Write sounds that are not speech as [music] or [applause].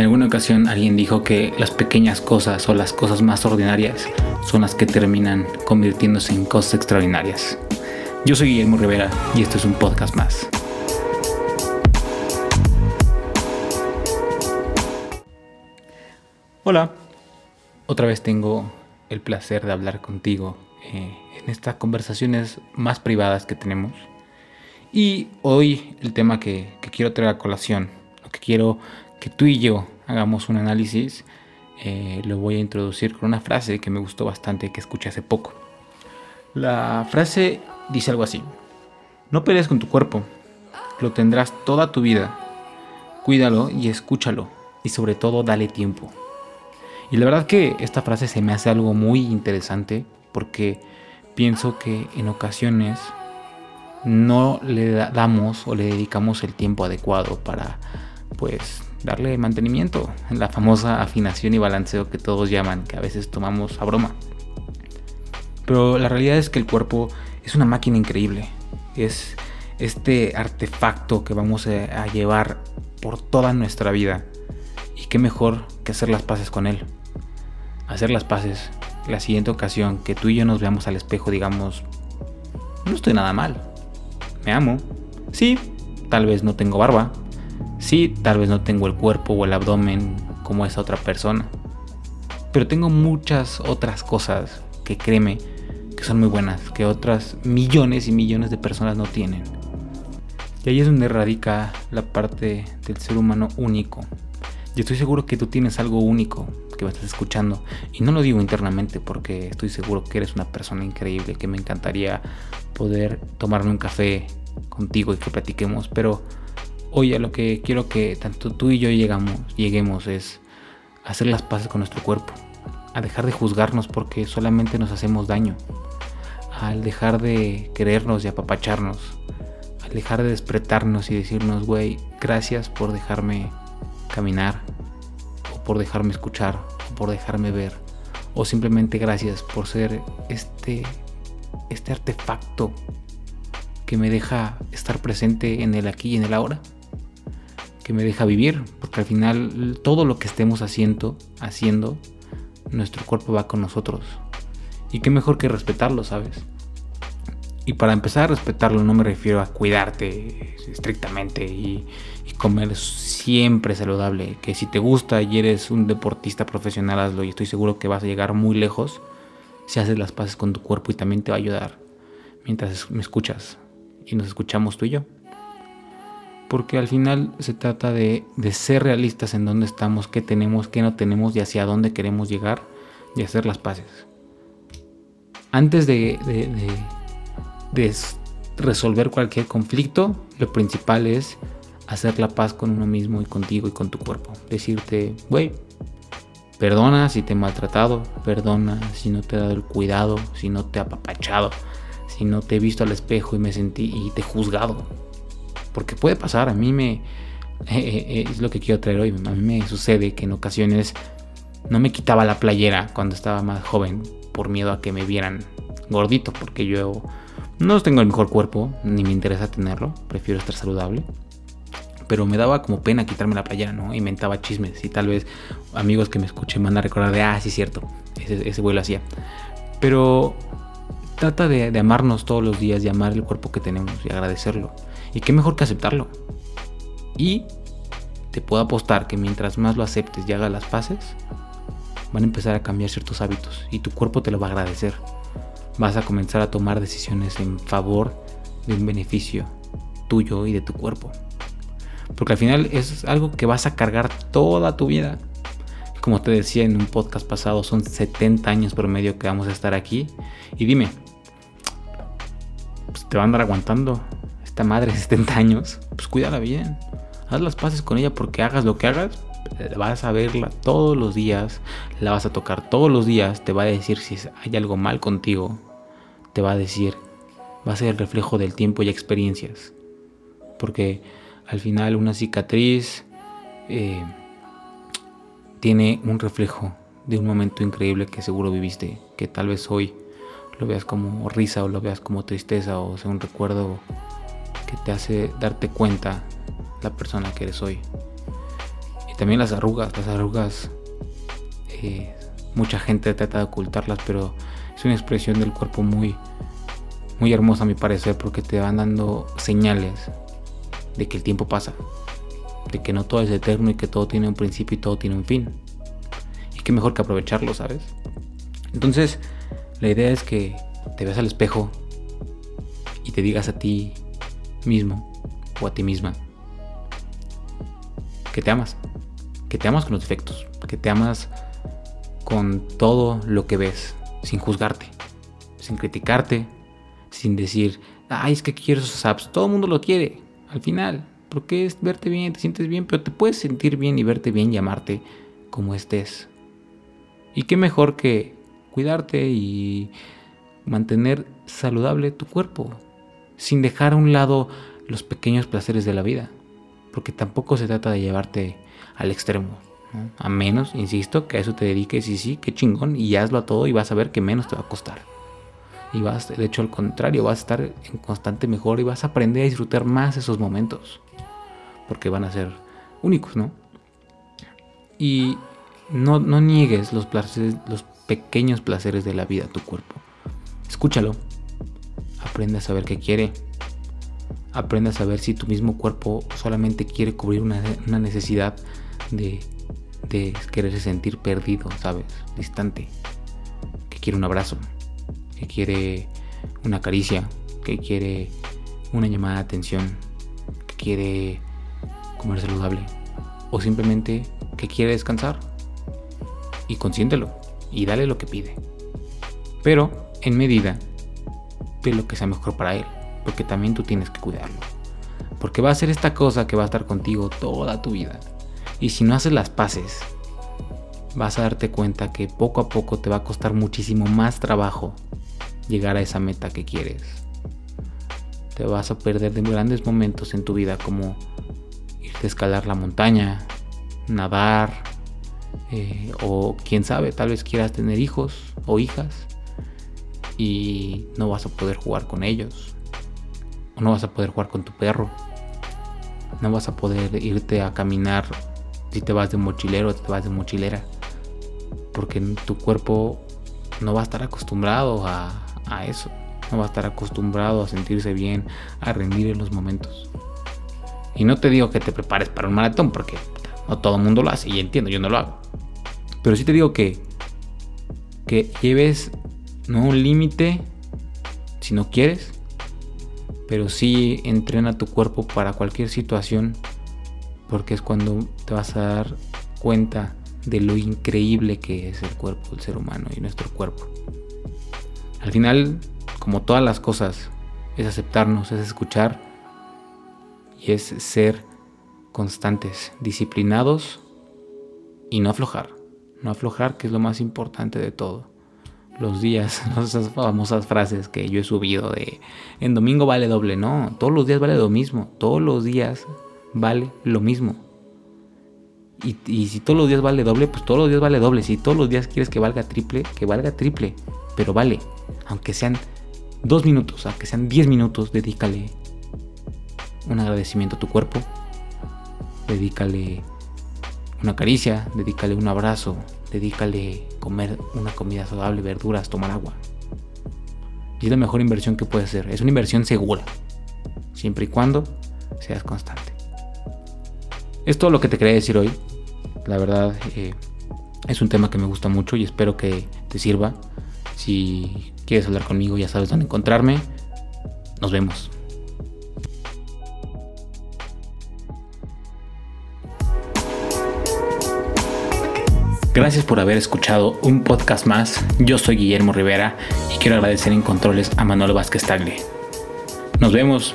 En alguna ocasión alguien dijo que las pequeñas cosas o las cosas más ordinarias son las que terminan convirtiéndose en cosas extraordinarias. Yo soy Guillermo Rivera y esto es un podcast más. Hola, otra vez tengo el placer de hablar contigo eh, en estas conversaciones más privadas que tenemos. Y hoy el tema que, que quiero traer a colación, lo que quiero que tú y yo hagamos un análisis, eh, lo voy a introducir con una frase que me gustó bastante que escuché hace poco. La frase dice algo así, no pelees con tu cuerpo, lo tendrás toda tu vida, cuídalo y escúchalo y sobre todo dale tiempo. Y la verdad que esta frase se me hace algo muy interesante porque pienso que en ocasiones no le damos o le dedicamos el tiempo adecuado para pues darle mantenimiento, la famosa afinación y balanceo que todos llaman, que a veces tomamos a broma. Pero la realidad es que el cuerpo es una máquina increíble, es este artefacto que vamos a llevar por toda nuestra vida. Y qué mejor que hacer las paces con él. Hacer las paces la siguiente ocasión que tú y yo nos veamos al espejo digamos, no estoy nada mal, me amo. Sí, tal vez no tengo barba, Sí, tal vez no tengo el cuerpo o el abdomen como esa otra persona. Pero tengo muchas otras cosas que créeme que son muy buenas, que otras millones y millones de personas no tienen. Y ahí es donde radica la parte del ser humano único. Y estoy seguro que tú tienes algo único que me estás escuchando. Y no lo digo internamente porque estoy seguro que eres una persona increíble, que me encantaría poder tomarme un café contigo y que platiquemos. Pero Hoy a lo que quiero que tanto tú y yo llegamos, lleguemos es hacer las paces con nuestro cuerpo, a dejar de juzgarnos porque solamente nos hacemos daño, al dejar de querernos y apapacharnos, al dejar de despretarnos y decirnos, güey, gracias por dejarme caminar, o por dejarme escuchar, o por dejarme ver, o simplemente gracias por ser este, este artefacto que me deja estar presente en el aquí y en el ahora que me deja vivir, porque al final todo lo que estemos haciendo, haciendo, nuestro cuerpo va con nosotros. Y qué mejor que respetarlo, ¿sabes? Y para empezar a respetarlo no me refiero a cuidarte estrictamente y, y, comer siempre saludable. Que si te gusta y eres un deportista profesional, hazlo y estoy seguro que vas a llegar muy lejos si haces las paces con tu cuerpo y también te va a ayudar mientras me escuchas y nos escuchamos tú y yo porque al final se trata de, ser realistas en dónde estamos, qué tenemos, qué no tenemos y hacia dónde queremos llegar y hacer las paces. Antes de, de resolver cualquier conflicto, lo principal es hacer la paz con uno mismo y contigo y con tu cuerpo. Decirte, güey, perdona si te he maltratado, perdona si no te he dado el cuidado, si no te he apapachado, si no te he visto al espejo y me sentí y te he juzgado porque puede pasar, a mí me... Eh, eh, eh, es lo que quiero traer hoy. A mí me sucede que en ocasiones no me quitaba la playera cuando estaba más joven por miedo a que me vieran gordito, porque yo no tengo el mejor cuerpo, ni me interesa tenerlo, prefiero estar saludable. Pero me daba como pena quitarme la playera, ¿no? Inventaba chismes y tal vez amigos que me escuchen van a recordar de, ah, sí, cierto, ese, ese vuelo hacía. Pero trata de, amarnos todos los días, de amar el cuerpo que tenemos y agradecerlo. Y qué mejor que aceptarlo. Y te puedo apostar que mientras más lo aceptes y hagas las paces, van a empezar a cambiar ciertos hábitos y tu cuerpo te lo va a agradecer. Vas a comenzar a tomar decisiones en favor de un beneficio tuyo y de tu cuerpo. Porque al final es algo que vas a cargar toda tu vida. Como te decía en un podcast pasado, son 70 años promedio que vamos a estar aquí. Y dime, ¿te va a andar aguantando madre de 70 años, pues cuídala bien. Haz las paces con ella porque hagas lo que hagas, eh, vas a verla todos los días, la vas a tocar todos los días, te va a decir si hay algo mal contigo, te va a decir, va a ser el reflejo del tiempo y experiencias. Porque al final una cicatriz eh, tiene un reflejo de un momento increíble que seguro viviste, que tal vez hoy lo veas como risa o lo veas como tristeza o sea un recuerdo que te hace darte cuenta la persona que eres hoy. Y también las arrugas, las arrugas, eh, mucha gente trata de ocultarlas, pero es una expresión del cuerpo muy, muy hermosa a mi parecer, porque te van dando señales de que el tiempo pasa, de que no todo es eterno y que todo tiene un principio y todo tiene un fin. Y que mejor que aprovecharlo, ¿sabes? Entonces, la idea es que te veas al espejo y te digas a ti mismo o a ti misma que te amas, que te amas con los defectos, que te amas con todo lo que ves, sin juzgarte, sin criticarte, sin decir, ay, es que quiero esos apps, todo el mundo lo quiere, al final, porque es verte bien, te sientes bien, pero te puedes sentir bien y verte bien y amarte como estés. Y qué mejor que cuidarte y mantener saludable tu cuerpo, sin dejar a un lado los pequeños placeres de la vida, porque tampoco se trata de llevarte al extremo. A menos, insisto, que a eso te dediques y sí, qué chingón, y hazlo a todo y vas a ver que menos te va a costar. Y vas, de hecho, al contrario, vas a estar en constante mejor y vas a aprender a disfrutar más esos momentos. Porque van a ser únicos, ¿no? Y no, no niegues los, placeres, los pequeños placeres de la vida tu cuerpo. Escúchalo. Aprende a saber qué quiere. Aprende a saber si tu mismo cuerpo solamente quiere cubrir una, una necesidad de de quererse sentir perdido, ¿sabes? Distante. Que quiere un abrazo, que quiere una caricia, que quiere una llamada de atención, que quiere comer saludable o simplemente que quiere descansar. Y consiéntelo y dale lo que pide. Pero en medida de lo que sea mejor para él, porque también tú tienes que cuidarlo. Porque va a ser esta cosa que va a estar contigo toda tu vida. Y si no haces las paces, vas a darte cuenta que poco a poco te va a costar muchísimo más trabajo llegar a esa meta que quieres. Te vas a perder de grandes momentos en tu vida como irte a escalar la montaña, nadar, eh, o quién sabe, tal vez quieras tener hijos o hijas y no vas a poder jugar con ellos, o no vas a poder jugar con tu perro, no vas a poder irte a caminar si te vas de mochilero o te vas de mochilera. Porque tu cuerpo no va a estar acostumbrado a, eso. No va a estar acostumbrado a sentirse bien, a rendir en los momentos. Y no te digo que te prepares para un maratón, porque no todo el mundo lo hace. Y entiendo, yo no lo hago. Pero sí te digo que, que lleves no un límite si no quieres, pero sí entrena tu cuerpo para cualquier situación porque es cuando te vas a dar cuenta de lo increíble que es el cuerpo del ser humano y nuestro cuerpo. Al final, como todas las cosas, es aceptarnos, es escuchar y es ser constantes, disciplinados y no aflojar. No aflojar, que es lo más importante de todo. Los días, [laughs] esas famosas frases que yo he subido de en domingo vale doble, no, todos los días vale lo mismo, todos los días vale lo mismo. Y, si todos los días vale doble, pues todos los días vale doble. Si todos los días quieres que valga triple, que valga triple. Pero vale, aunque sean dos minutos, aunque sean diez minutos, dedícale un agradecimiento a tu cuerpo. Dedícale una caricia, dedícale un abrazo, dedícale comer una comida saludable, verduras, tomar agua. Y es la mejor inversión que puedes hacer. Es una inversión segura. Siempre y cuando seas constante. Es todo lo que te quería decir hoy. La verdad eh, es un tema que me gusta mucho y espero que te sirva. Si quieres hablar conmigo ya sabes dónde encontrarme. Nos vemos. Gracias por haber escuchado un podcast más. Yo soy Guillermo Rivera y quiero agradecer en controles a Manuel Vázquez Tagle. Nos vemos.